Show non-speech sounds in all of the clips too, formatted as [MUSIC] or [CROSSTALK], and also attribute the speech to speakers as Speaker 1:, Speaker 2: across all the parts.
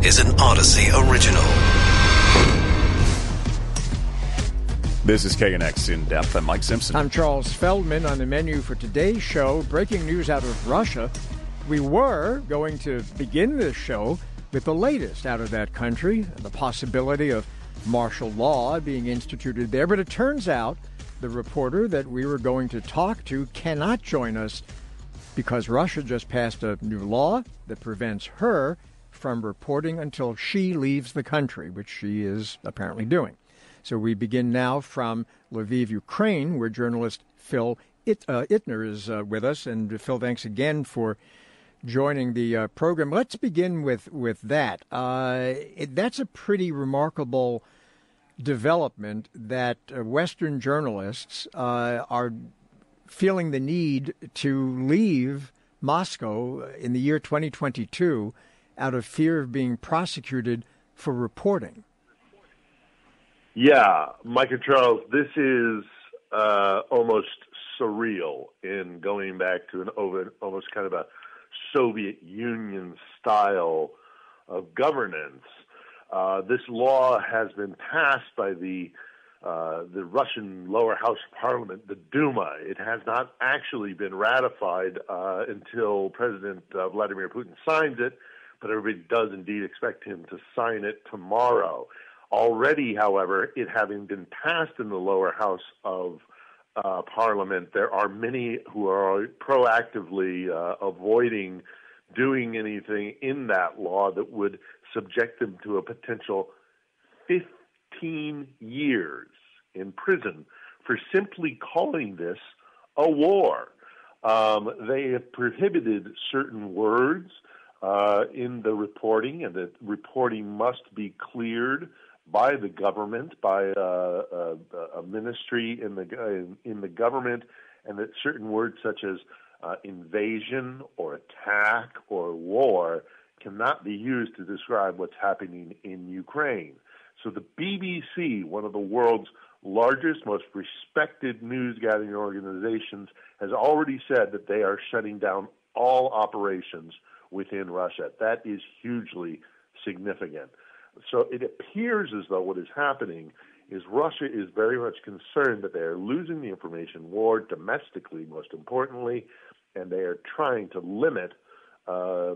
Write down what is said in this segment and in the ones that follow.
Speaker 1: This is an Audacy original.
Speaker 2: This is KNX in depth. I'm Mike Simpson.
Speaker 3: I'm Charles Feldman on the menu for today's show. Breaking news out of Russia. We were going to begin this show with the latest out of that country, and the possibility of martial law being instituted there. But it turns out the reporter that we were going to talk to cannot join us because Russia just passed a new law that prevents her from reporting until she leaves the country, which she is apparently doing. So we begin now from Lviv, Ukraine, where journalist Phil It, uh, Ittner is uh, with us. And Phil, thanks again for joining the uh, program. Let's begin with with that. Uh, it, that's a pretty remarkable development that uh, Western journalists uh, are feeling the need to leave Moscow in the year 2022 out of fear of being prosecuted for reporting.
Speaker 4: Yeah, Mike and Charles, this is uh, almost surreal in going back to an over, almost kind of a Soviet Union style of governance. Uh, this law has been passed by the uh, the Russian lower house parliament, the Duma. It has not actually been ratified uh, until President uh, Vladimir Putin signs it, but everybody does indeed expect him to sign it tomorrow. Already, however, it having been passed in the lower house of uh, parliament, there are many who are proactively uh, avoiding doing anything in that law that would subject them to a potential 15 years in prison for simply calling this a war. Um, they have prohibited certain words uh, in the reporting, and that reporting must be cleared by the government, by a, a, a ministry in the in, the government, and that certain words such as uh, invasion or attack or war cannot be used to describe what's happening in Ukraine. So the BBC, one of the world's largest, most respected news gathering organizations, has already said that they are shutting down all operations within Russia. That is hugely significant. So it appears as though what is happening is Russia is very much concerned that they are losing the information war domestically, most importantly, and they are trying to limit uh,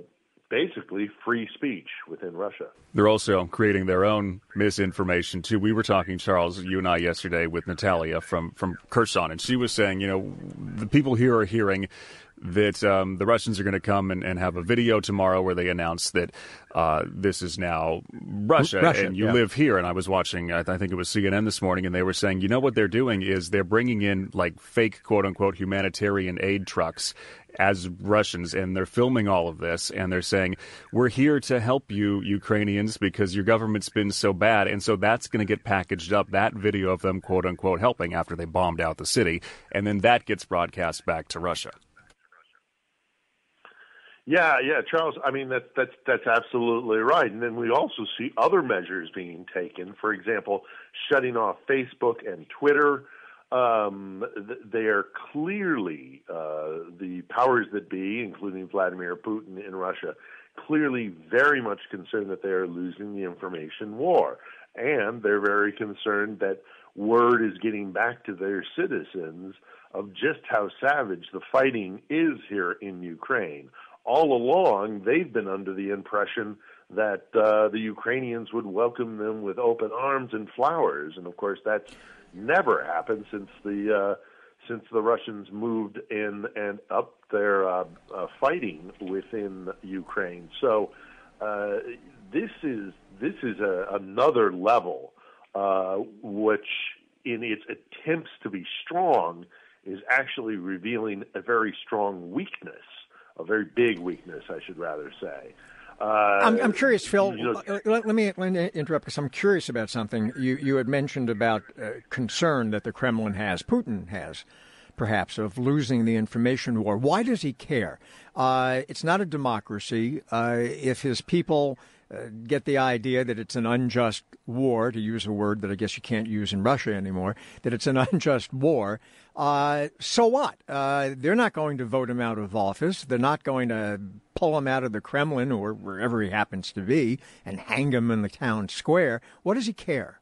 Speaker 4: basically free speech within Russia.
Speaker 2: They're also creating their own misinformation too. We were talking, Charles, you and I yesterday with Natalia from from Kherson, and she was saying, you know, the people here are hearing that um, the Russians are going to come and, and, have a video tomorrow where they announce that uh, this is now Russia,
Speaker 3: Russia
Speaker 2: and you
Speaker 3: yeah.
Speaker 2: live here. And I was watching, I, th- I, think it was CNN this morning, and they were saying, you know what they're doing is they're bringing in like fake quote unquote humanitarian aid trucks as Russians, and they're filming all of this, and they're saying, We're here to help you, Ukrainians, because your government's been so bad. And so that's going to get packaged up, that video of them, quote unquote, helping after they bombed out the city. And then that gets broadcast back to Russia.
Speaker 4: Yeah, yeah, Charles. I mean that that's that's absolutely right. And then we also see other measures being taken. For example, shutting off Facebook and Twitter. Um, they are clearly uh, the powers that be, including Vladimir Putin in Russia, clearly very much concerned that they are losing the information war, and they're very concerned that word is getting back to their citizens of just how savage the fighting is here in Ukraine all along they've been under the impression that uh, the Ukrainians would welcome them with open arms and flowers, and of course that's never happened since the uh, since the Russians moved in and up their uh, uh, fighting within Ukraine. So uh, this is this is a, another level, uh, which in its attempts to be strong is actually revealing a very strong weakness a very big weakness, I should rather say.
Speaker 3: Uh, I'm, I'm, curious, Phil. You know, let, let, me, let, me, interrupt because I'm curious about something you, you had mentioned about uh, concern that the Kremlin has, Putin has, perhaps, of losing the information war. Why does he care? Uh, it's not a democracy. Uh, if his people uh, get the idea that it's an unjust war, to use a word that I guess you can't use in Russia anymore, that it's an [LAUGHS] unjust war, uh, so what? Uh, they're not going to vote him out of office. They're not going to pull him out of the Kremlin or wherever he happens to be and hang him in the town square. What does he care?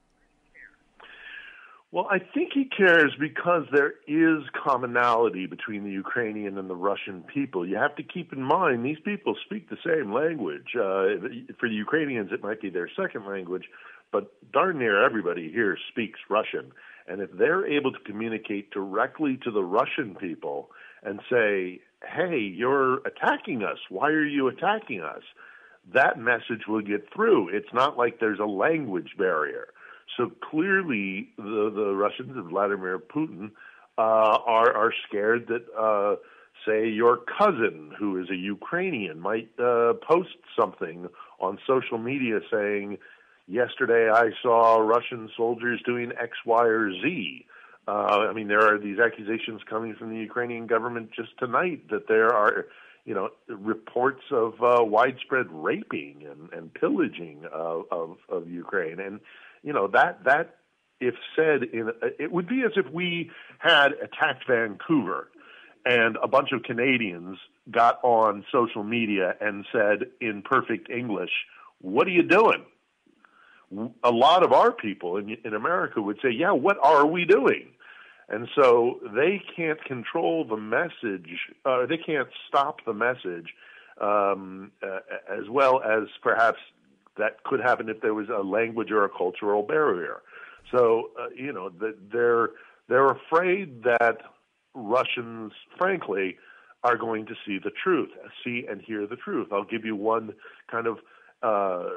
Speaker 4: Well, I think he cares because there is commonality between the Ukrainian and the Russian people. You have to keep in mind these people speak the same language. Uh, for the Ukrainians, it might be their second language, but darn near everybody here speaks Russian. And if they're able to communicate directly to the Russian people and say, hey, you're attacking us, why are you attacking us? That message will get through. It's not like there's a language barrier. So clearly, the the Russians and Vladimir Putin uh, are are scared that, uh, say, your cousin, who is a Ukrainian, might uh, post something on social media saying, "Yesterday I saw Russian soldiers doing X, Y, or Z." Uh, I mean, there are these accusations coming from the Ukrainian government just tonight that there are, you know, reports of uh, widespread raping and, and pillaging of, of, of Ukraine, and you know that that if said in it would be as if we had attacked Vancouver and a bunch of Canadians got on social media and said in perfect English, "What are you doing?" A lot of our people in, in America would say, "Yeah, what are we doing?" And so they can't control the message. Uh, they can't stop the message um, uh, as well as perhaps that could happen if there was a language or a cultural barrier. So uh, you know they're they're afraid that Russians, frankly, are going to see the truth, see and hear the truth. I'll give you one kind of uh,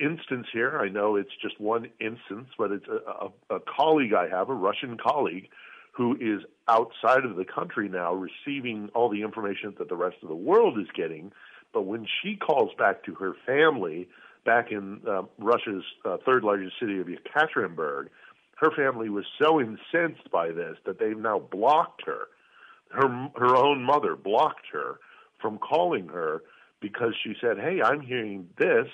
Speaker 4: instance here. I know it's just one instance, but it's a, a, a colleague I have, a Russian colleague, who is outside of the country now, receiving all the information that the rest of the world is getting. But when she calls back to her family back in uh, Russia's uh, third largest city of Yekaterinburg, her family was so incensed by this that they've now blocked her. Her her own mother blocked her from calling her because she said, "Hey, I'm hearing this,"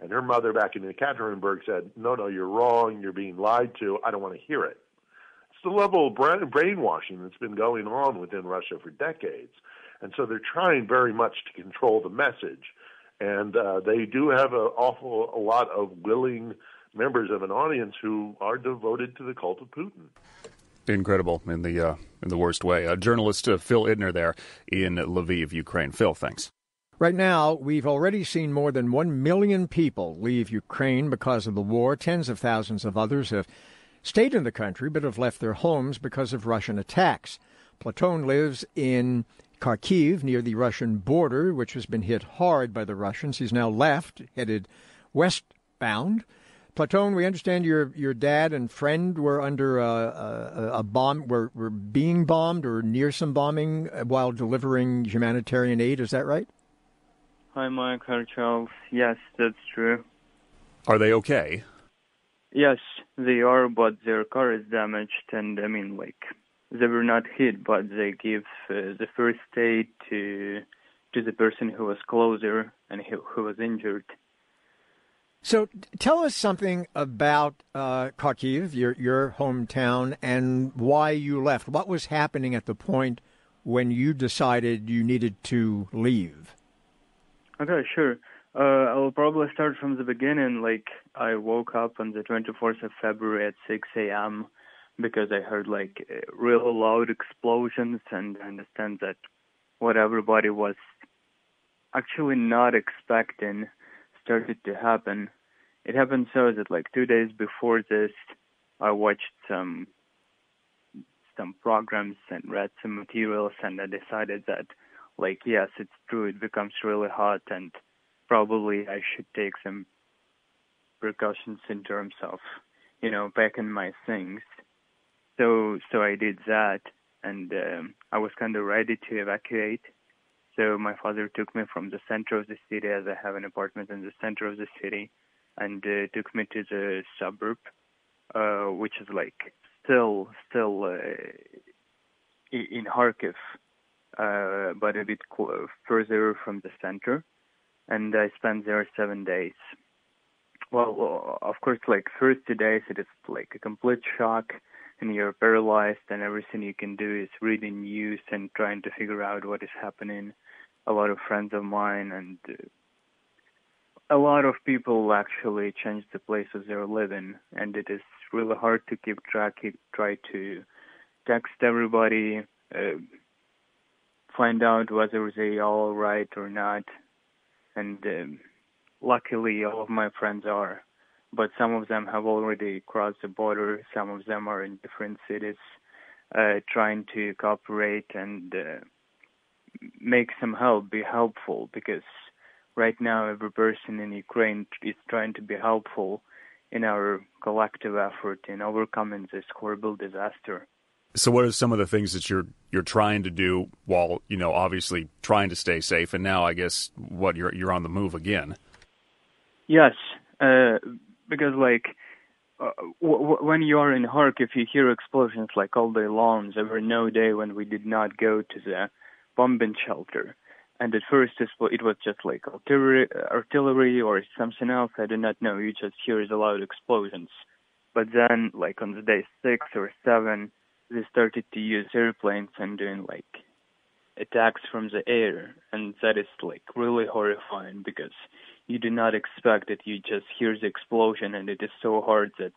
Speaker 4: and her mother back in Yekaterinburg said, "No, no, you're wrong. You're being lied to. I don't want to hear it." It's the level of brainwashing that's been going on within Russia for decades, and so they're trying very much to control the message and uh, they do have an awful a lot of willing members of an audience who are devoted to the cult of Putin.
Speaker 2: Incredible in the uh, in the worst way. Uh, journalist uh, Phil Ittner there in Lviv, Ukraine. Phil, thanks.
Speaker 3: Right now, we've already seen more than 1 million people leave Ukraine because of the war. Tens of thousands of others have stayed in the country but have left their homes because of Russian attacks. Platon lives in Kharkiv, near the Russian border, which has been hit hard by the Russians. He's now left, headed westbound. Platon, we understand your your dad and friend were under a, a, a, bomb, were, were being bombed or near some bombing uh, while delivering humanitarian aid. Is that right?
Speaker 5: Hi, Mike. Hi, Charles. Yes, that's true.
Speaker 2: Are they okay?
Speaker 5: Yes, they are, but their car is damaged, and I mean, like, they were not hit, but they give uh, the first aid to to the person who was closer and who, who was injured.
Speaker 3: So, tell us something about uh, Kharkiv, your your hometown, and why you left. What was happening at the point when you decided you needed to leave?
Speaker 5: Okay, sure. Uh, I'll probably start from the beginning. Like, I woke up on the 24th of February at 6 a.m because I heard like uh, real loud explosions and I understand that what everybody was actually not expecting started to happen. It happened so that like two days before this, I watched some some programs and read some materials, and I decided that like yes, it's true. It becomes really hot, and probably I should take some precautions in terms of you know packing my things so so I did that, and um, I was kind of ready to evacuate. So my father took me from the center of the city, as I have an apartment in the center of the city, and uh, took me to the suburb, uh, which is like still still uh, in Kharkiv, uh, but a bit further from the center, and I spent there seven days. Well, of course, like first two days, it is like a complete shock, and you're paralyzed, and everything you can do is reading news and trying to figure out what is happening. A lot of friends of mine and uh, a lot of people actually change the places they're living, and it is really hard to keep track. You try to text everybody, uh, find out whether they are all right or not, and um, luckily all of my friends are, but some of them have already crossed the border. Some of them are in different cities, uh, trying to cooperate and uh, make some help, be helpful because right now every person in Ukraine is trying to be helpful in our collective effort in overcoming this horrible disaster.
Speaker 2: So, what are some of the things that you're you're trying to do while you know obviously trying to stay safe? And now, I guess what you're you're on the move again.
Speaker 5: Yes, uh, because like uh, w- w- when you are in Kharkiv, you hear explosions like all day long. There were no day when we did not go to the bombing shelter and at first it was just like artillery, artillery or something else. I do not know. You just hear the loud explosions. But then, like on the day six or seven, they started to use airplanes and doing like attacks from the air, and that is like really horrifying because you do not expect that you just hear the explosion, and it is so hard that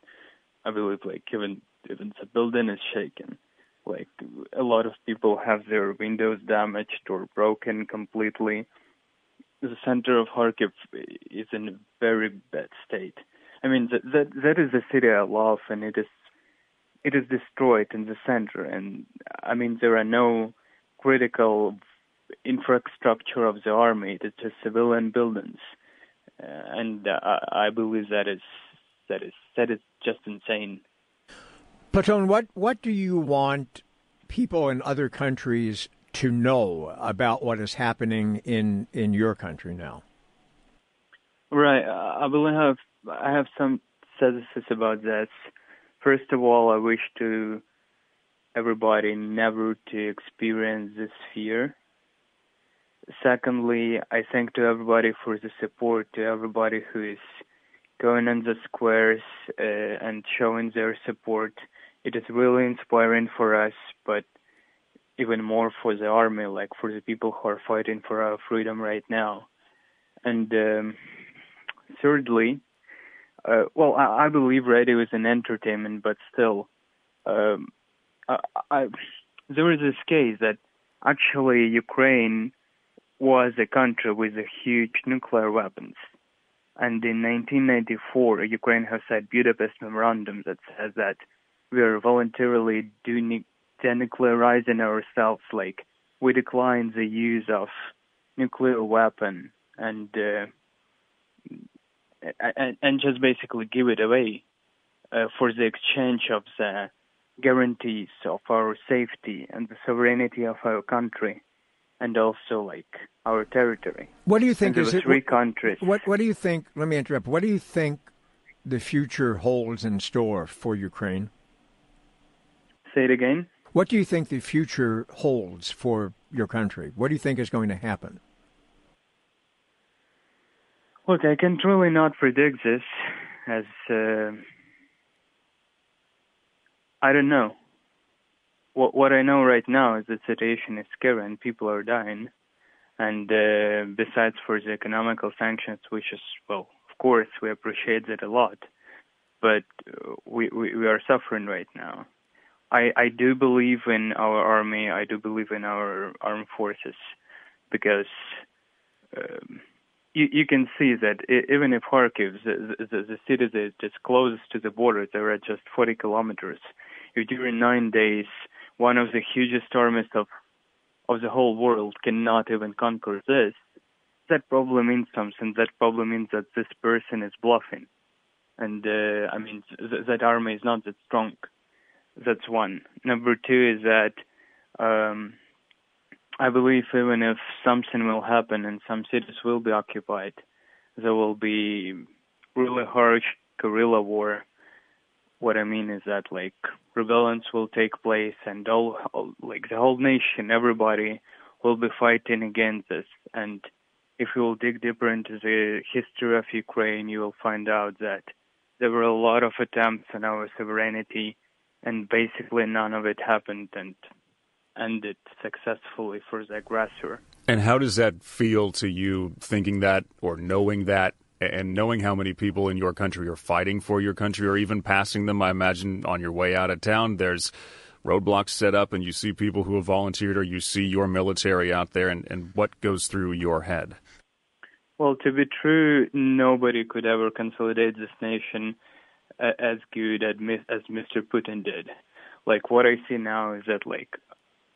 Speaker 5: I believe like even even the building is shaken. like a lot of people have their windows damaged or broken completely. The center of Kharkiv is in a very bad state. I mean that that, that is the city I love, and it is it is destroyed in the center. And I mean there are no critical infrastructure of the army. It's just civilian buildings, and uh, I believe that is that is that is just insane.
Speaker 3: Platon, what, what do you want people in other countries to know about what is happening in, in your country now?
Speaker 5: Right. I believe I have, I have some statistics about this. First of all, I wish to everybody never to experience this fear. Secondly, I thank to everybody for the support, to everybody who is going on the squares uh, and showing their support it is really inspiring for us, but even more for the army, like for the people who are fighting for our freedom right now. And um, thirdly, uh, well, I, I, believe radio is an entertainment, but still, um, I, I, there is this case that actually Ukraine was a country with a huge nuclear weapons. And in 1994, Ukraine has signed Budapest Memorandum that says that we are voluntarily denuclearizing ourselves. Like we decline the use of nuclear weapon and uh, and, and just basically give it away uh, for the exchange of the guarantees of our safety and the sovereignty of our country and also like our territory.
Speaker 3: What do you think
Speaker 5: is
Speaker 3: it?
Speaker 5: Three countries.
Speaker 3: What What do you think? Let me interrupt. What do you think the future holds in store for Ukraine?
Speaker 5: Say it again.
Speaker 3: What do you think the future holds for your country? What do you think is going to happen?
Speaker 5: Look, I can truly not predict this, as uh, I don't know. What what I know right now is the situation is scary and people are dying, and uh, besides for the economical sanctions, which is well, of course we appreciate that a lot, but uh, we, we we are suffering right now. I, I do believe in our army. I do believe in our armed forces because um, you, you can see that even if Kharkiv, the, the, the city that is closest to the border, there are just 40 kilometers. If during nine days, one of the hugest armies of of the whole world cannot even conquer this, that probably means something. That probably means that this person is bluffing, and uh, I mean th- that army is not that strong. That's one. Number two is that um, I believe even if something will happen and some cities will be occupied, there will be really harsh guerrilla war what I mean is that like rebellions will take place and all like the whole nation, everybody will be fighting against this. And if you will dig deeper into the history of Ukraine, you will find out that there were a lot of attempts on our sovereignty, and basically none of it happened and ended successfully for the aggressor.
Speaker 2: And how does that feel to you, thinking that or knowing that and knowing how many people in your country are fighting for your country or even passing them, I imagine on your way out of town, there's roadblocks set up and you see people who have volunteered or you see your military out there and, and what goes through your head?
Speaker 5: Well, to be true, nobody could ever consolidate this nation as good as Mr. Putin did. Like what I see now is that like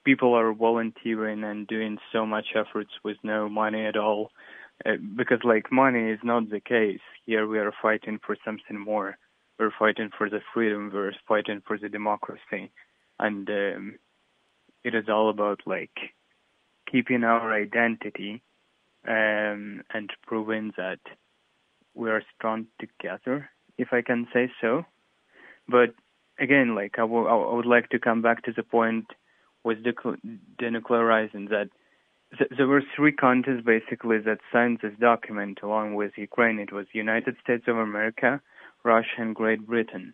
Speaker 5: people are volunteering and doing so much efforts with no money at all uh, because like money is not the case. Here we are fighting for something more. We're fighting for the freedom. We're fighting for the democracy, and um, it is all about like keeping our identity um, and proving that we are strong together, if I can say so. But again, like I, w- I would like to come back to the point with denuclearizing that there were three countries basically that signed this document along with Ukraine. It was United States of America, Russia, and Great Britain,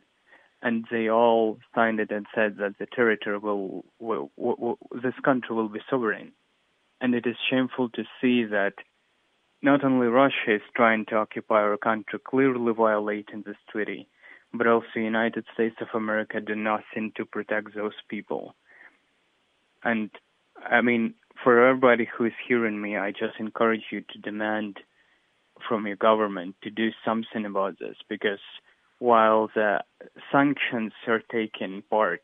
Speaker 5: and they all signed it and said that the territory will, will, will, will this country will be sovereign. And it is shameful to see that not only Russia is trying to occupy our country, clearly violating this treaty, but also United States of America do nothing to protect those people. And I mean, for everybody who is hearing me, I just encourage you to demand from your government to do something about this because while the sanctions are taking part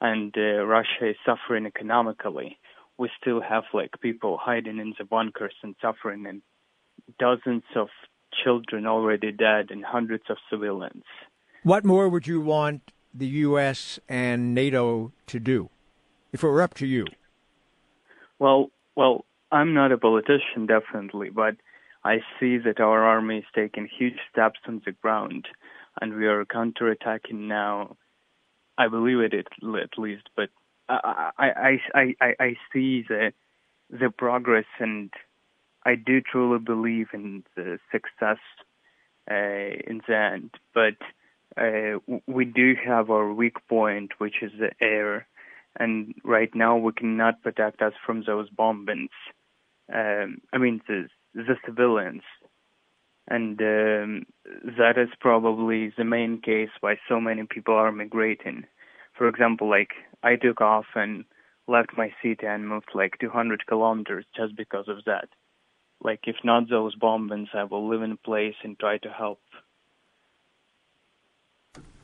Speaker 5: and uh, Russia is suffering economically, we still have like people hiding in the bunkers and suffering and dozens of children already dead and hundreds of civilians.
Speaker 3: What more would you want the U.S. and NATO to do if it were up to you?
Speaker 5: Well, well, I'm not a politician, definitely, but I see that our army is taking huge steps on the ground, and we are counterattacking now. I believe it at least, but I I I I, I see the the progress, and I do truly believe in the success uh, in the end. But uh, we do have our weak point, which is the air and right now we cannot protect us from those bombings. Um, I mean, the, the civilians. And um, that is probably the main case why so many people are migrating. For example, like I took off and left my city and moved like 200 kilometers just because of that. Like, if not those bombings, I will live in place and try to help.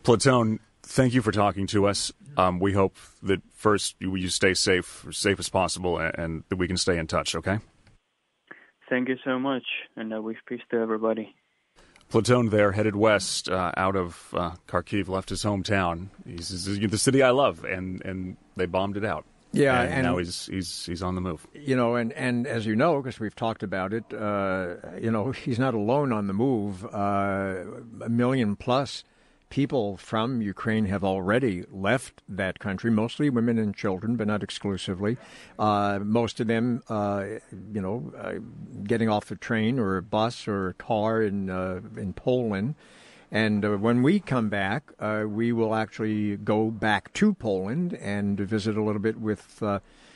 Speaker 2: Platon, thank you for talking to us. Um, we hope that first you, you stay safe, as safe as possible, and, and, that we can stay in touch. Okay.
Speaker 5: Thank you so much, and I wish peace to everybody.
Speaker 2: Platon there headed west uh, out of uh, Kharkiv, left his hometown. He's, he's, the city I love, and and they bombed it out.
Speaker 3: Yeah,
Speaker 2: and,
Speaker 3: and,
Speaker 2: now he's he's he's on the move.
Speaker 3: You know, and and as you know, because we've talked about it, uh, you know, he's not alone on the move. Uh, a million plus people from Ukraine have already left that country, mostly women and children, but not exclusively. Uh, most of them, uh, you know, uh, getting off a train or a bus or a car in uh, in Poland. And uh, when we come back, uh, we will actually go back to Poland and visit a little bit with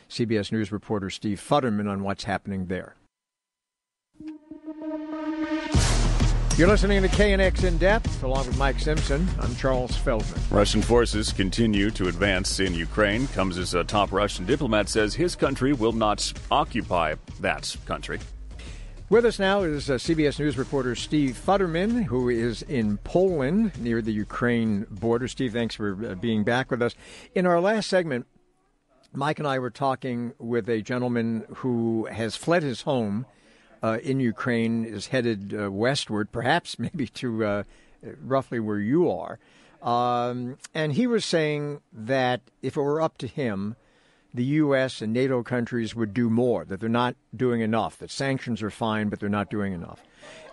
Speaker 3: CBS News reporter Steve Futterman on what's happening there. You're listening to KNX In Depth, along with Mike Simpson. I'm Charles Feldman.
Speaker 2: Russian forces continue to advance in Ukraine. Comes as a top Russian diplomat says his country will not occupy that country.
Speaker 3: With us now is uh, CBS News reporter Steve Futterman, who is in Poland near the Ukraine border. Steve, thanks for uh, being back with us. In our last segment, Mike and I were talking with a gentleman who has fled his home uh, in Ukraine is headed uh, westward, perhaps [LAUGHS] maybe to uh, roughly where you are. Um, and he was saying that if it were up to him, the U.S. and NATO countries would do more, that they're not doing enough, that sanctions are fine, but they're not doing enough.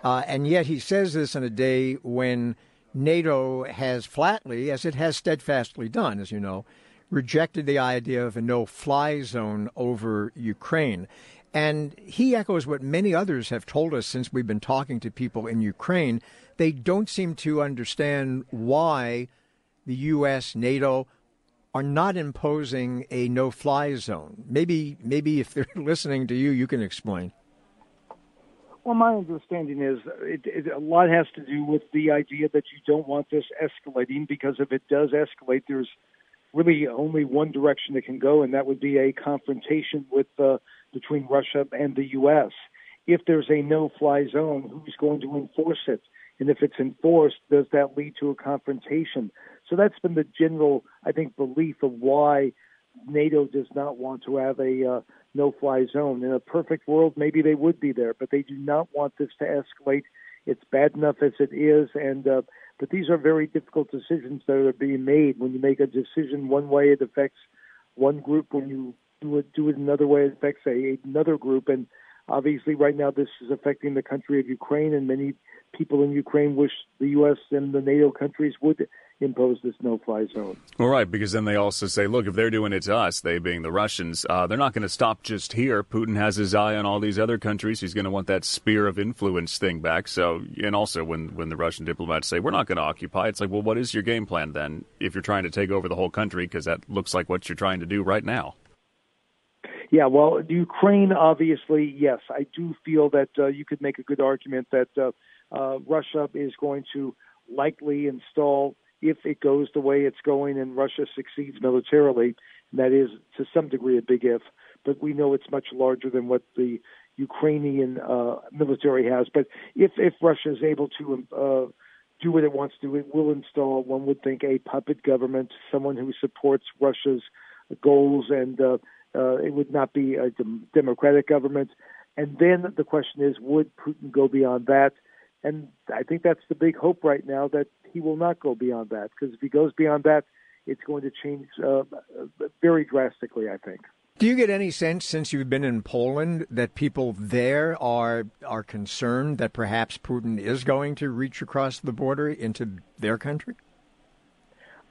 Speaker 3: Uh, and yet he says this on a day when NATO has flatly, as it has steadfastly done, as you know, rejected the idea of a no fly zone over Ukraine. And he echoes what many others have told us since we've been talking to people in Ukraine. They don't seem to understand why the U.S., NATO, are not imposing a no fly zone. Maybe, maybe if they're [LAUGHS] listening to you, you can explain.
Speaker 6: Well, my understanding is it, it, a lot has to do with the idea that you don't want this escalating because if it does escalate, there's really only one direction it can go, and that would be a confrontation with uh, between Russia and the U.S. If there's a no-fly zone, who's going to enforce it? And if it's enforced, does that lead to a confrontation? So that's been the general, I think, belief of why NATO does not want to have a uh, no-fly zone. In a perfect world, maybe they would be there, but they do not want this to escalate. It's bad enough as it is, and uh, but these are very difficult decisions that are being made. When you make a decision one way, it affects one group. When you do it do it another way, it affects a, another group. And obviously, right now, this is affecting the country of Ukraine, and many people in Ukraine wish the U.S. and the NATO countries would impose this no-fly zone.
Speaker 2: All right, because then they also say, look, if they're doing it to us, they being the Russians, uh, they're not going to stop just here. Putin has his eye on all these other countries. He's going to want that spear of influence thing back. So, and also when when the Russian diplomats say we're not going to occupy, it's like, well, what is your game plan then? If you're trying to take over the whole country, because that looks like what you're trying to do right now.
Speaker 6: Yeah, well, Ukraine, obviously, yes, I do feel that uh, you could make a good argument that uh, uh, Russia is going to likely install if it goes the way it's going and Russia succeeds militarily. And that is to some degree a big if, but we know it's much larger than what the Ukrainian uh, military has. But if if Russia is able to uh, do what it wants to, it will install, one would think, a puppet government, someone who supports Russia's goals, and uh, uh, it would not be a dem- democratic government. And then the question is, would Putin go beyond that? And I think that's the big hope right now that he will not go beyond that because if he goes beyond that, it's going to change uh, very drastically. I think.
Speaker 3: Do you get any sense, since you've been in Poland, that people there are are concerned that perhaps Putin is going to reach across the border into their country?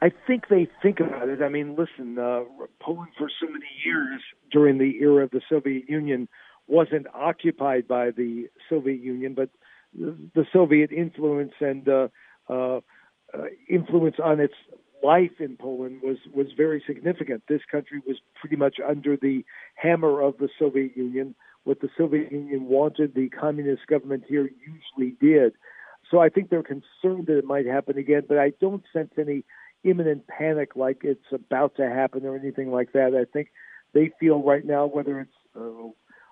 Speaker 6: I think they think about it. I mean, listen, uh, Poland for so many years during the era of the Soviet Union wasn't occupied by the Soviet Union, but the Soviet influence and uh, uh, uh, influence on its life in Poland was was very significant. This country was pretty much under the hammer of the Soviet Union. What the Soviet Union wanted, the communist government here usually did. So I think they're concerned that it might happen again, but I don't sense any imminent panic like it's about to happen or anything like that. I think they feel right now, whether it's uh,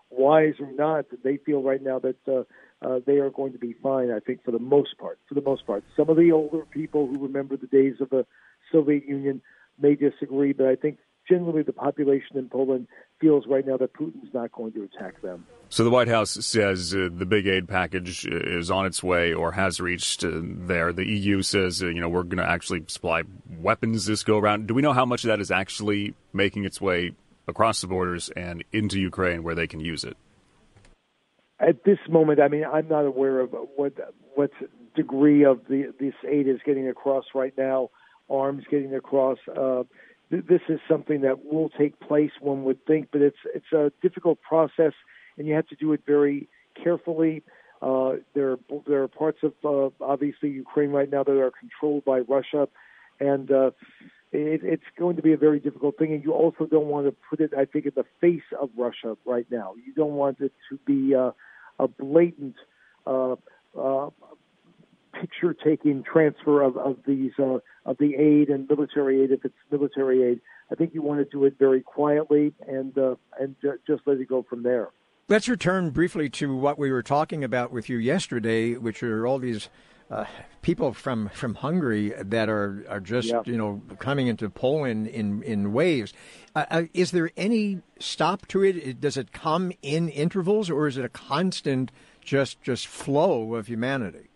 Speaker 6: wise or not, they feel right now that uh, uh, they are going to be fine. I think for the most part. For the most part, some of the older people who remember the days of the Soviet Union may disagree, but I think generally the population in Poland feels right now that Putin's not going to attack them.
Speaker 2: So the White House says uh, the big aid package is on its way or has reached uh, there. The EU says, uh, you know, we're going to actually supply weapons this go around. Do we know how much of that is actually making its way across the borders and into Ukraine where they can use it?
Speaker 6: At this moment, I mean, I'm not aware of what what degree of the this aid is getting across right now. Arms getting across. Uh, th- this is something that will take place, one would think, but it's it's a difficult process, and you have to do it very carefully. Uh, there are there are parts of uh, obviously Ukraine right now that are controlled by Russia, and uh, it, it's going to be a very difficult thing, and you also don't want to put it, I think, in the face of Russia right now. You don't want it to be uh, a blatant uh, picture-taking transfer of, of these uh, of the aid and military aid, if it's military aid. I think you want to do it very quietly and uh, and just let it go from there.
Speaker 3: Let's return briefly to what we were talking about with you yesterday, which are all these uh, people from, from Hungary that are, are just yeah. you know coming into Poland in in waves. Uh, uh, is there any stop to it? Does it come in intervals, or is it a constant just just flow of humanity?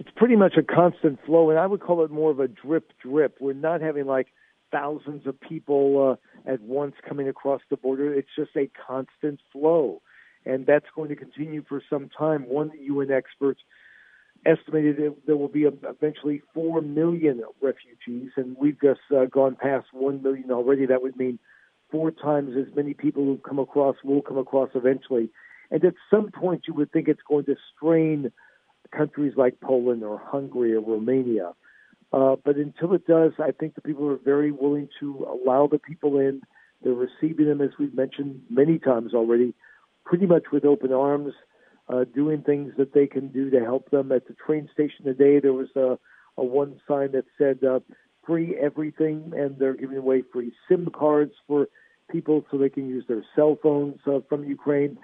Speaker 6: It's pretty much a constant flow, and I would call it more of a drip drip. We're not having like thousands of people uh, at once coming across the border. It's just a constant flow, and that's going to continue for some time. One UN expert estimated that there will be eventually 4 million refugees, and we've just uh, gone past 1 million already. That would mean four times as many people who come across will come across eventually. And at some point, you would think it's going to strain countries like Poland or Hungary or Romania. Uh, but until it does, I think the people are very willing to allow the people in. They're receiving them, as we've mentioned many times already, pretty much with open arms, uh, doing things that they can do to help them. At the train station today, there was a, a one sign that said uh, free everything, and they're giving away free SIM cards for people so they can use their cell phones uh, from Ukraine.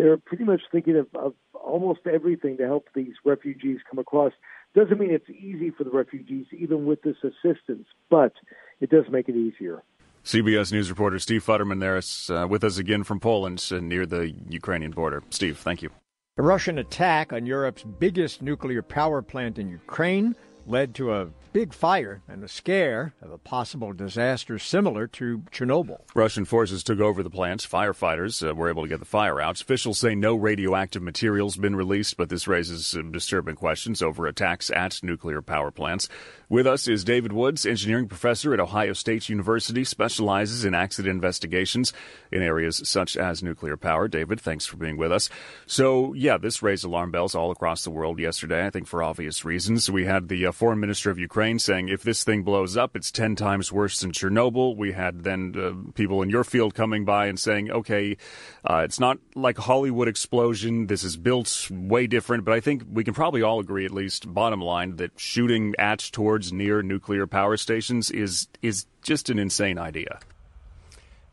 Speaker 6: They're pretty much thinking of, of almost everything to help these refugees come across. Doesn't mean it's easy for the refugees, even with this assistance, but it does make it easier.
Speaker 2: CBS News reporter Steve Futterman there is uh, with us again from Poland uh, near the Ukrainian border. Steve, thank you.
Speaker 3: A Russian attack on Europe's biggest nuclear power plant in Ukraine led to a big fire and a scare of a possible disaster similar to Chernobyl.
Speaker 2: Russian forces took over the plant. Firefighters uh, were able to get the fire out. Officials say no radioactive materials been released, but this raises some disturbing questions over attacks at nuclear power plants. With us is David Woods, engineering professor at Ohio State University, specializes in accident investigations in areas such as nuclear power. David, thanks for being with us. So, yeah, this raised alarm bells all across the world yesterday, I think for obvious reasons. We had the uh, foreign minister of Ukraine saying if this thing blows up, it's 10 times worse than Chernobyl. We had then uh, people in your field coming by and saying, okay, uh, it's not like a Hollywood explosion. This is built way different. But I think we can probably all agree, at least bottom line, that shooting at, towards, near nuclear power stations is, is just an insane idea.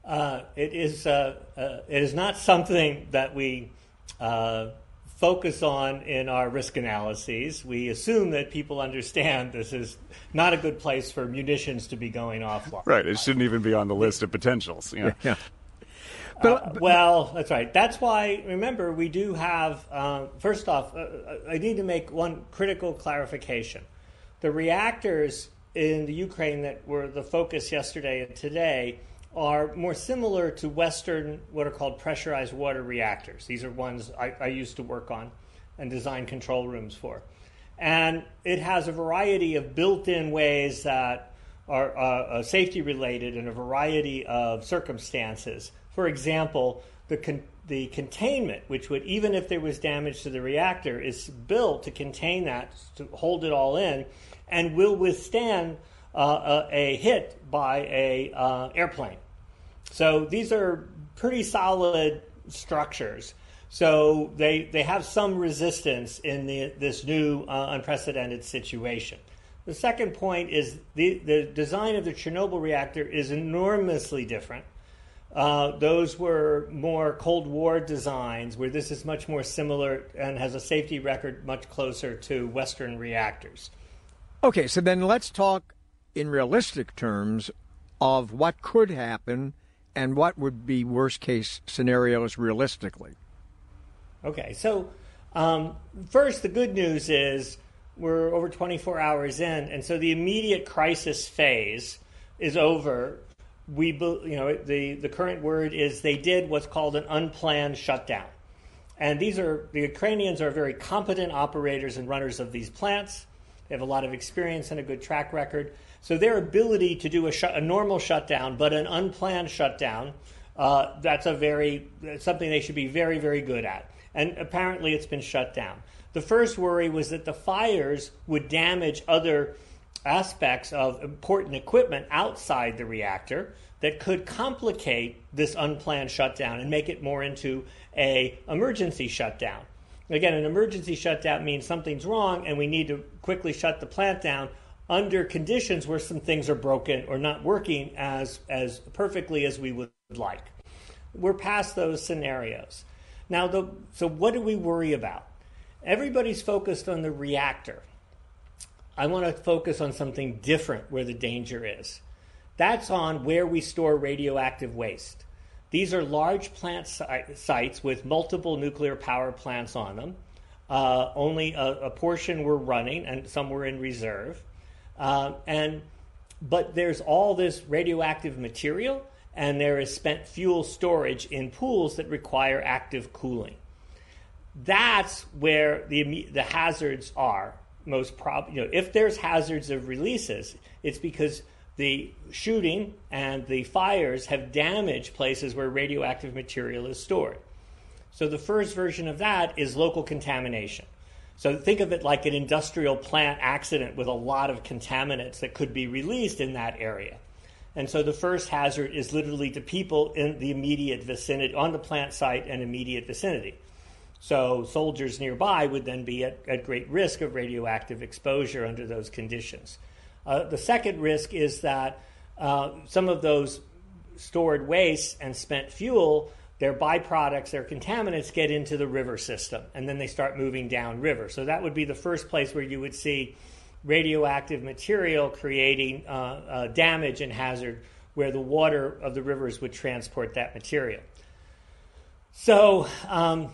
Speaker 7: Uh, it is uh, uh, it is not something that we uh, focus on in our risk analyses. We assume that people understand this is not a good place for munitions to be going off.
Speaker 2: Right. It shouldn't even be on the list of potentials. Yeah. yeah.
Speaker 7: But, uh, well, that's right. That's why, remember, we do have, uh, first off, uh, I need to make one critical clarification. The reactors in the Ukraine that were the focus yesterday and today are more similar to Western, what are called pressurized water reactors. These are ones I, I used to work on and design control rooms for. And it has a variety of built in ways that are uh, uh, safety related in a variety of circumstances. For example, the, con- the containment, which would, even if there was damage to the reactor, is built to contain that, to hold it all in, and will withstand uh, a, a, hit by a uh, airplane. So these are pretty solid structures. So they, they have some resistance in the, this new uh, unprecedented situation. The second point is the, the design of the Chernobyl reactor is enormously different. Uh, those were more Cold War designs, where this is much more similar and has a safety record much closer to Western reactors.
Speaker 3: Okay, so then let's talk in realistic terms of what could happen and what would be worst case scenarios realistically?
Speaker 7: Okay, so um, first, the good news is we're over 24 hours in, and so the immediate crisis phase is over. We, you know, the, the current word is they did what's called an unplanned shutdown. And these are, the Ukrainians are very competent operators and runners of these plants. They have a lot of experience and a good track record. So their ability to do a, sh- a normal shutdown, but an unplanned shutdown, uh, that's a very something they should be very very good at. And apparently, it's been shut down. The first worry was that the fires would damage other aspects of important equipment outside the reactor that could complicate this unplanned shutdown and make it more into a emergency shutdown. Again, an emergency shutdown means something's wrong and we need to quickly shut the plant down under conditions where some things are broken or not working as, as perfectly as we would like. We're past those scenarios. Now, the, so what do we worry about? Everybody's focused on the reactor. I want to focus on something different where the danger is. That's on where we store radioactive waste. These are large plant si- sites with multiple nuclear power plants on them. Uh, only a, a, portion were running, and some were in reserve. Uh, and but there's all this radioactive material, and there is spent fuel storage in pools that require active cooling. that's where the the hazards are most prob. You know, if there's hazards of releases, it's because the shooting and the fires have damaged places where radioactive material is stored. So the first version of that is local contamination. So think of it like an industrial plant accident with a lot of contaminants that could be released in that area. And so the first hazard is literally to people in the immediate vicinity, on the plant site and immediate vicinity. So soldiers nearby would then be at, at great risk of radioactive exposure under those conditions. Uh, the second risk is that uh, some of those stored waste and spent fuel, their byproducts, their contaminants get into the river system, and then they start moving downriver. So that would be the first place where you would see radioactive material creating uh, uh, damage and hazard where the water of the rivers would transport that material. So um,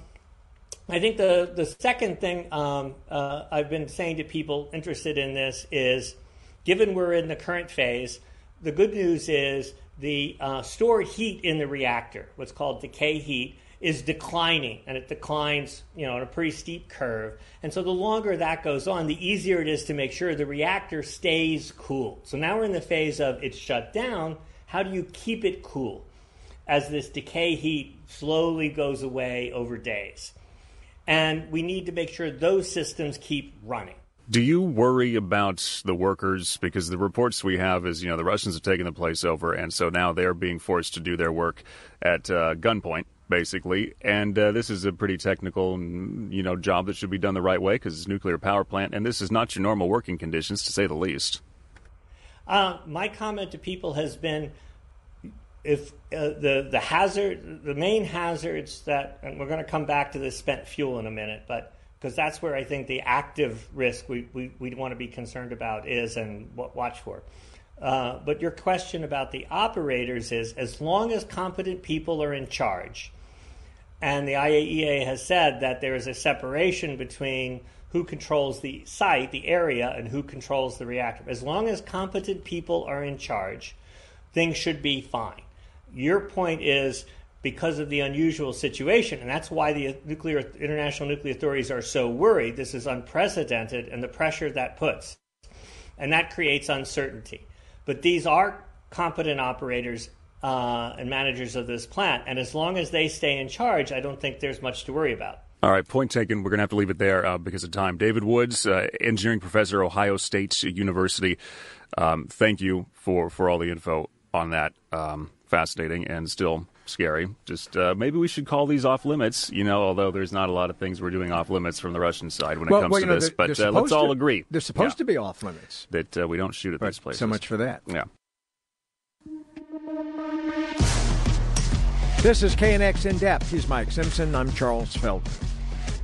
Speaker 7: I think the, the second thing um, uh, I've been saying to people interested in this is given we're in the current phase, the good news is the uh, stored heat in the reactor, what's called decay heat, is declining and it declines you know on a pretty steep curve. And so the longer that goes on the easier it is to make sure the reactor stays cool so now we're in the phase of it's shut down. How do you keep it cool? As this decay heat slowly goes away over days and we need to make sure those systems keep running
Speaker 2: do you worry about the workers? Because the reports we have is, you know, the Russians have taken the place over, and so now they're being forced to do their work at uh, gunpoint basically. And uh, this is a pretty technical, you know, job that should be done the right way because it's a nuclear power plant, and this is not your normal working conditions, to say the least.
Speaker 7: Uh, my comment to people has been, if uh, the the hazard, the main hazards that, and we're going to come back to the spent fuel in a minute, but because that's where I think the active risk we, we, we want to be concerned about is and what watch for. Uh, but your question about the operators is as long as competent people are in charge, and the IAEA has said that there is a separation between who controls the site, the area, and who controls the reactor. As long as competent people are in charge, things should be fine. Your point is because of the unusual situation, and that's why the nuclear international nuclear authorities are so worried. This is unprecedented, and the pressure that puts, and that creates uncertainty. But these are competent operators uh, and managers of this plant. And as long as they stay in charge, I don't think there's much to worry about.
Speaker 2: All right, point taken. We're going to have to leave it there uh, because of time. David Woods, uh, engineering professor, Ohio State University. Um, thank you for, for all the info on that. Um, fascinating and still scary. Just uh, maybe we should call these off limits. You know, although there's not a lot of things we're doing off limits from the Russian side when
Speaker 3: well,
Speaker 2: it comes
Speaker 3: well,
Speaker 2: to
Speaker 3: know,
Speaker 2: this.
Speaker 3: They're,
Speaker 2: but
Speaker 3: they're
Speaker 2: uh, let's all agree
Speaker 3: they're supposed
Speaker 2: yeah,
Speaker 3: to be off limits.
Speaker 2: That uh, we don't shoot at
Speaker 3: but
Speaker 2: these places.
Speaker 3: So much for that.
Speaker 2: Yeah.
Speaker 3: This is KNX In Depth. He's Mike Simpson. I'm Charles Feldman.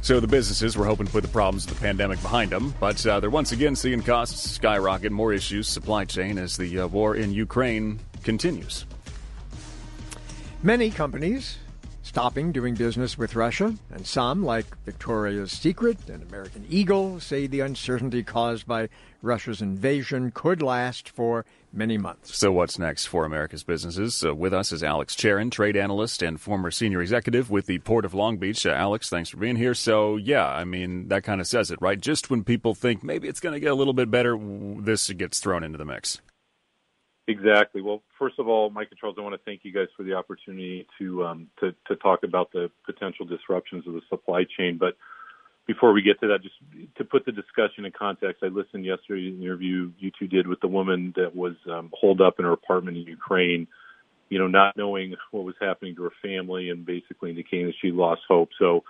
Speaker 2: So the businesses were hoping to put the problems of the pandemic behind them, but uh, they're once again seeing costs skyrocket, more issues, supply chain as the uh, war in Ukraine continues.
Speaker 3: Many companies stopping doing business with Russia, and some, like Victoria's Secret and American Eagle, say the uncertainty caused by Russia's invasion could last for many months.
Speaker 2: So, what's next for America's businesses? Uh, with us is Alex Cherin, trade analyst and former senior executive with the Port of Long Beach. Uh, Alex, thanks for being here. So, yeah, I mean, that kind of says it, right? Just when people think maybe it's going to get a little bit better, this gets thrown into the mix.
Speaker 8: Exactly. Well, first of all, Mike and Charles, I want to thank you guys for the opportunity to um, to, to talk about the potential disruptions of the supply chain. But before we get to that, just to put the discussion in context, I listened yesterday to the interview you two did with the woman that was um, holed up in her apartment in Ukraine, you know, not knowing what was happening to her family and basically indicating that she lost hope. So,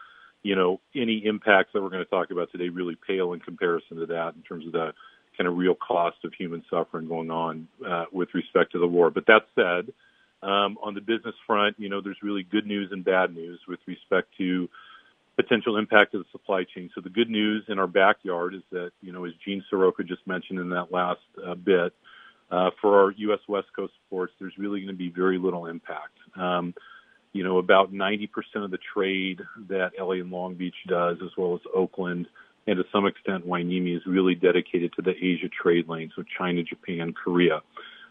Speaker 8: you know, any impacts that we're going to talk about today really pale in comparison to that in terms of the kind of real cost of human suffering going on uh, with respect to the war. But that said, um, on the business front, you know, there's really good news and bad news with respect to potential impact of the supply chain. So the good news in our backyard is that, you know, as Gene Seroka just mentioned in that last uh, bit, uh, for our U.S. West Coast ports, there's really going to be very little impact. Um, you know, about 90% of the trade that LA and Long Beach does, as well as Oakland and to some extent Hueneme, is really dedicated to the Asia trade lane, so China, Japan, Korea.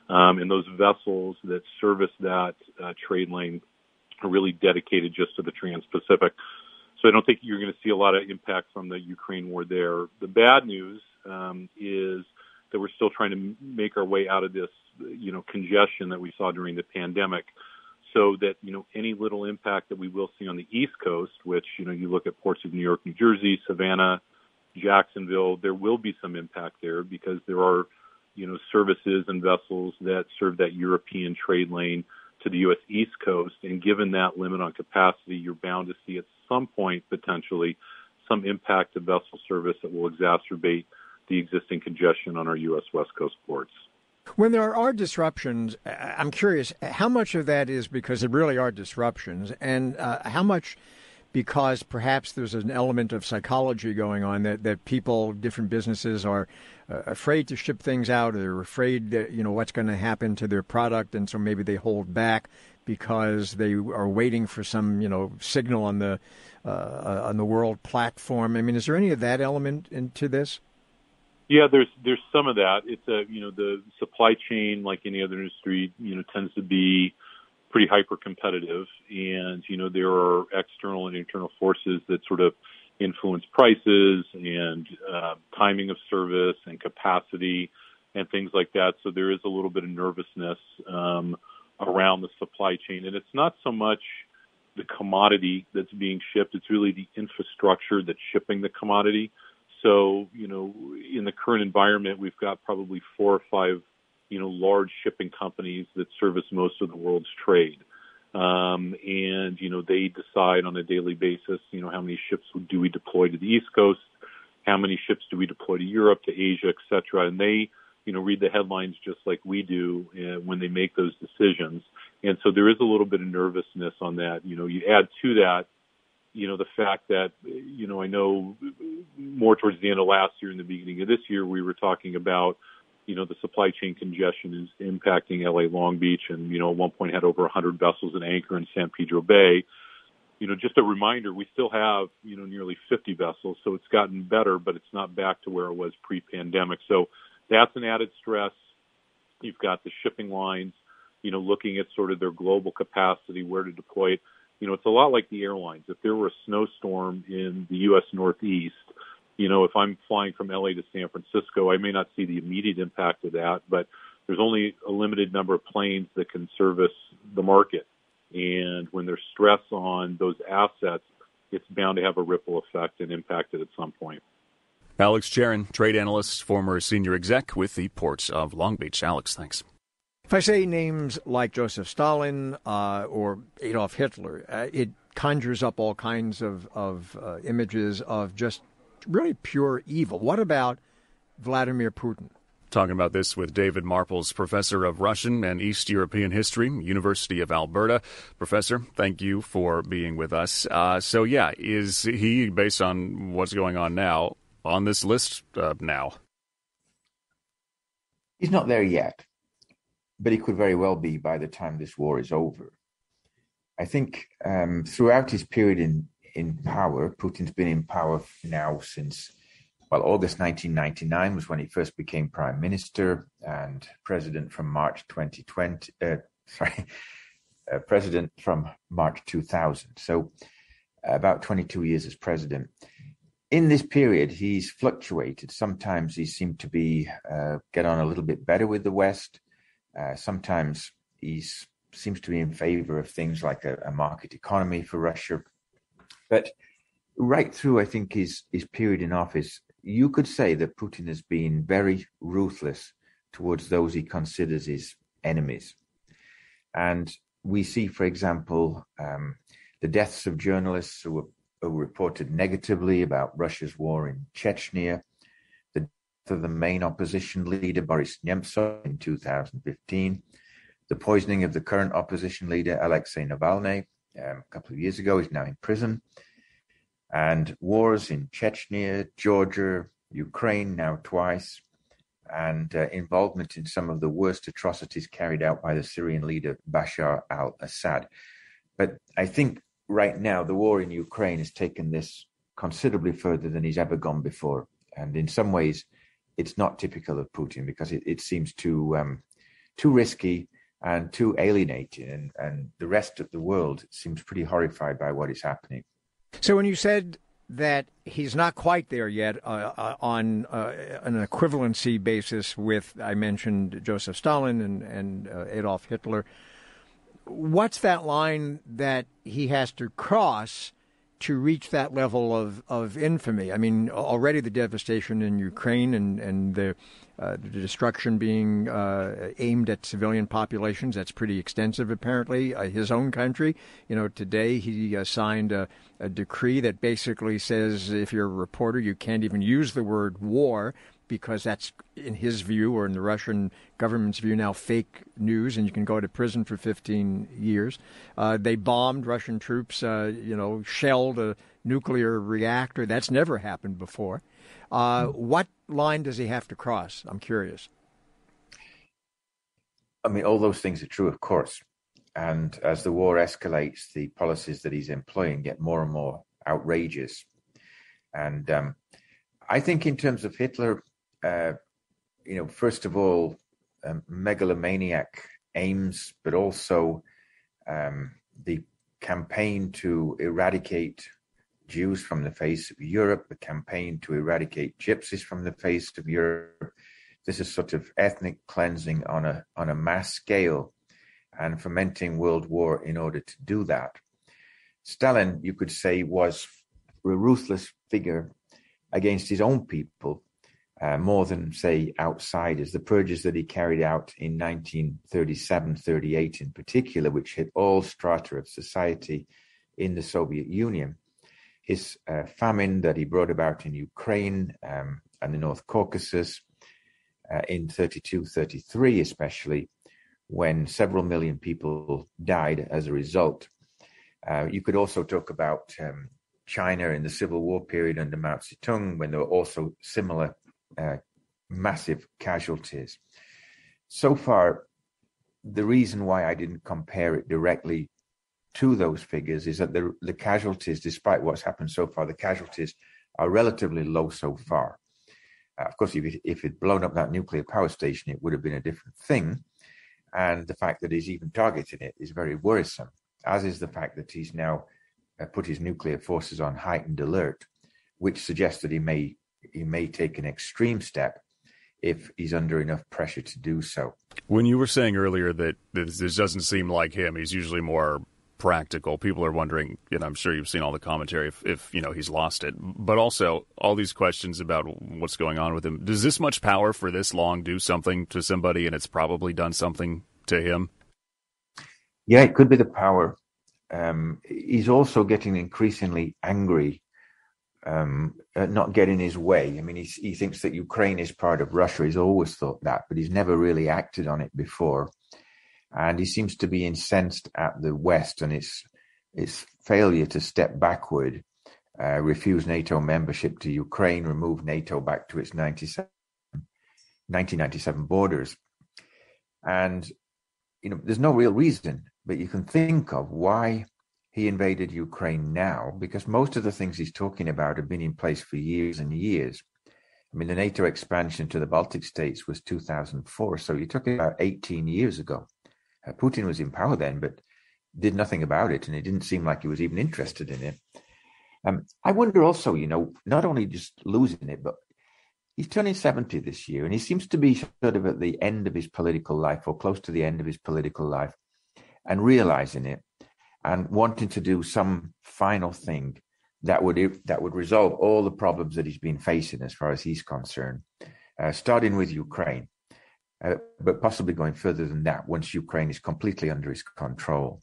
Speaker 8: Um, and those vessels that service that uh, trade lane are really dedicated just to the Trans-Pacific. So I don't think you're going to see a lot of impact from the Ukraine war there. The bad news um, is that we're still trying to make our way out of this, you know, congestion that we saw during the pandemic. So that you know any little impact that we will see on the East Coast, which you know you look at ports of New York, New Jersey, Savannah, Jacksonville, there will be some impact there because there are you know services and vessels that serve that European trade lane to the U.S. East Coast, and given that limit on capacity, you're bound to see at some point potentially some impact to vessel service that will exacerbate the existing congestion on our U.S. West Coast ports.
Speaker 3: When there are disruptions, I'm curious how much of that is because there really are disruptions, and uh, how much because perhaps there's an element of psychology going on that, that people, different businesses are uh, afraid to ship things out, or they're afraid that, you know, what's going to happen to their product, and so maybe they hold back because they are waiting for some, you know, signal on the uh, on the world platform. I mean, is there any of that element into this?
Speaker 8: Yeah, there's there's some of that. It's a you know the supply chain, like any other industry, you know, tends to be pretty hyper competitive, and you know there are external and internal forces that sort of influence prices and uh, timing of service and capacity and things like that. So there is a little bit of nervousness um, around the supply chain, and it's not so much the commodity that's being shipped; it's really the infrastructure that's shipping the commodity. So, you know, in the current environment, we've got probably four or five, you know, large shipping companies that service most of the world's trade. Um, and, you know, they decide on a daily basis, you know, how many ships do we deploy to the East Coast? How many ships do we deploy to Europe, to Asia, et cetera? And they, you know, read the headlines just like we do uh, when they make those decisions. And so there is a little bit of nervousness on that. You know, you add to that, you know, the fact that, you know, I know more towards the end of last year and the beginning of this year, we were talking about, you know, the supply chain congestion is impacting LA Long Beach and, you know, at one point had over 100 vessels in anchor in San Pedro Bay. You know, just a reminder, we still have, you know, nearly 50 vessels, so it's gotten better, but it's not back to where it was pre-pandemic. So that's an added stress. You've got the shipping lines, you know, looking at sort of their global capacity, where to deploy it you know, it's a lot like the airlines. If there were a snowstorm in the U.S. Northeast, you know, if I'm flying from LA to San Francisco, I may not see the immediate impact of that, but there's only a limited number of planes that can service the market. And when there's stress on those assets, it's bound to have a ripple effect and impact it at some point.
Speaker 2: Alex Cherin, trade analyst, former senior exec with the ports of Long Beach. Alex, thanks.
Speaker 3: If I say names like Joseph Stalin uh, or Adolf Hitler, uh, it conjures up all kinds of, of uh, images of just really pure evil. What about Vladimir Putin?
Speaker 2: Talking about this with David Marples, professor of Russian and East European history, University of Alberta. Professor, thank you for being with us. Uh, so, yeah, is he, based on what's going on now, on this list uh, now?
Speaker 9: He's not there yet but he could very well be by the time this war is over. I think um, throughout his period in, in power, Putin's been in power now since, well, August 1999 was when he first became prime minister and president from March 2020, uh, [LAUGHS] sorry, uh, president from March 2000. So about 22 years as president. In this period, he's fluctuated. Sometimes he seemed to be uh, get on a little bit better with the West. Uh, sometimes he seems to be in favor of things like a, a, market economy for Russia. But right through, I think, his, his period in office, you could say that Putin has been very ruthless towards those he considers his enemies. And we see, for example, um, the deaths of journalists who were, who reported negatively about Russia's war in Chechnya, the death of the main opposition leader Boris Nemtsov in 2015, the poisoning of the current opposition leader Alexei Navalny um, a couple of years ago. He's now in prison. And wars in Chechnya, Georgia, Ukraine now twice, and uh, involvement in some of the worst atrocities carried out by the Syrian leader Bashar al Assad. But I think right now the war in Ukraine has taken this considerably further than he's ever gone before. And in some ways, it's not typical of Putin because it, it seems too um, too risky and too alienated, and, and the rest of the world seems pretty horrified by what is happening.
Speaker 3: So when you said that he's not quite there yet uh, uh, on uh, an equivalency basis with, I mentioned Joseph Stalin and, and uh, Adolf Hitler. What's that line that he has to cross to reach that level of, of infamy? I mean, already the devastation in Ukraine and, and the uh, the destruction being uh, aimed at civilian populations. That's pretty extensive, apparently. Uh, his own country, you know, today he uh, signed a, a, decree that basically says if you're a reporter, you can't even use the word war because that's, in his view or in the Russian government's view, now fake news, and you can go to prison for 15 years. Uh, they bombed Russian troops, uh, you know, shelled a nuclear reactor. That's never happened before. Uh, what line does he have to cross? I'm curious.
Speaker 9: I mean, all those things are true, of course. And as the war escalates, the policies that he's employing get more and more outrageous. And um, I think, in terms of Hitler, uh, you know, first of all, um, megalomaniac aims, but also um, the campaign to eradicate Jews from the face of Europe, the campaign to eradicate gypsies from the face of Europe. This is sort of ethnic cleansing on a on a mass scale and fomenting world war in order to do that. Stalin, you could say, was a ruthless figure against his own people uh, more than, say, outsiders. The purges that he carried out in 1937 38, in particular, which hit all strata of society in the Soviet Union, his uh, famine that he brought about in Ukraine um, and the North Caucasus uh, in 32 33, especially, when several million people died as a result. Uh, you could also talk about um, China in the Civil War period under Mao Zedong, when there were also similar uh, massive casualties. So far, the reason why I didn't compare it directly to those figures is that the, the casualties, despite what's happened so far, the casualties are relatively low so far. Uh, of course, if it, if it blown up that nuclear power station, it would have been a different thing. And the fact that he's even targeting it is very worrisome, as is the fact that he's now uh, put his nuclear forces on heightened alert, which suggests that he may he may take an extreme step if he's under enough pressure to do so.
Speaker 2: When you were saying earlier that this, this doesn't seem like him, he's usually more practical. People are wondering, and I'm sure you've seen all the commentary if, if you know he's lost it, but also all these questions about what's going on with him. Does this much power for this long do something to somebody, and it's probably done something to him?
Speaker 9: Yeah, it could be the power. Um, he's also getting increasingly angry, um, at not getting his way. I mean, he, he thinks that Ukraine is part of Russia. He's always thought that, but he's never really acted on it before and he seems to be incensed at the West and its its failure to step backward, uh, refuse NATO membership to Ukraine, remove NATO back to its 1997 borders, and you know there's no real reason, but you can think of why he invaded Ukraine now, because most of the things he's talking about have been in place for years and years. I mean, the NATO expansion to the Baltic states was 2004, so you took it about 18 years ago. Uh, Putin was in power then, but did nothing about it, and it didn't seem like he was even interested in it. Um, I wonder also, you know, not only just losing it, but he's turning 70 this year, and he seems to be sort of at the end of his political life or close to the end of his political life and realizing it and wanting to do some final thing that would that would resolve all the problems that he's been facing as far as he's concerned, uh, starting with Ukraine uh, but possibly going further than that once Ukraine is completely under his control.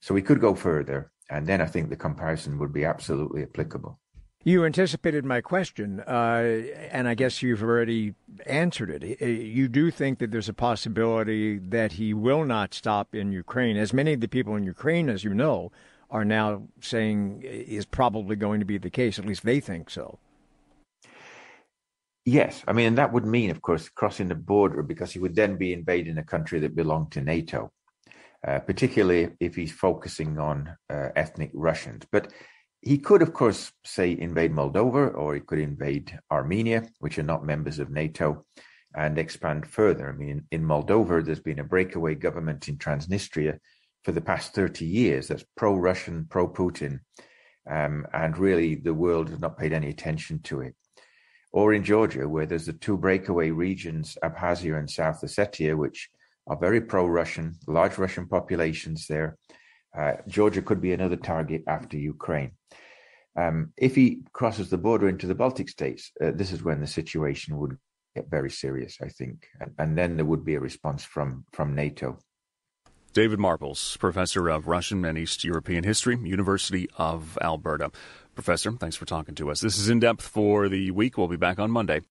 Speaker 9: So we could go further, and then I think the comparison would be absolutely applicable.
Speaker 3: You anticipated my question, uh, and I guess you've already answered it. Uh, you do think that there's a possibility that he will not stop in Ukraine, as many of the people in Ukraine, as you know, are now saying is probably going to be the case. At least they think so.
Speaker 9: Yes, I mean, and that would mean, of course, crossing the border because he would then be invading a country that belonged to NATO, uh, particularly if he's focusing on uh, ethnic Russians. But he could, of course, say invade Moldova or he could invade Armenia, which are not members of NATO, and expand further. I mean, in Moldova, there's been a breakaway government in Transnistria for the past 30 years that's pro Russian, pro Putin. um, and really the world has not paid any attention to it. Or in Georgia, where there's the two breakaway regions, Abkhazia and South Ossetia, which are very pro-Russian, large Russian populations there. Uh, Georgia could be another target after Ukraine. Um, if he crosses the border into the Baltic states, uh, this is when the situation would get very serious, I think, and, and then there would be a response from from NATO.
Speaker 2: David Marples, professor of Russian and East European history, University of Alberta. Professor, thanks for talking to us. This is in depth for the week. We'll be back on Monday.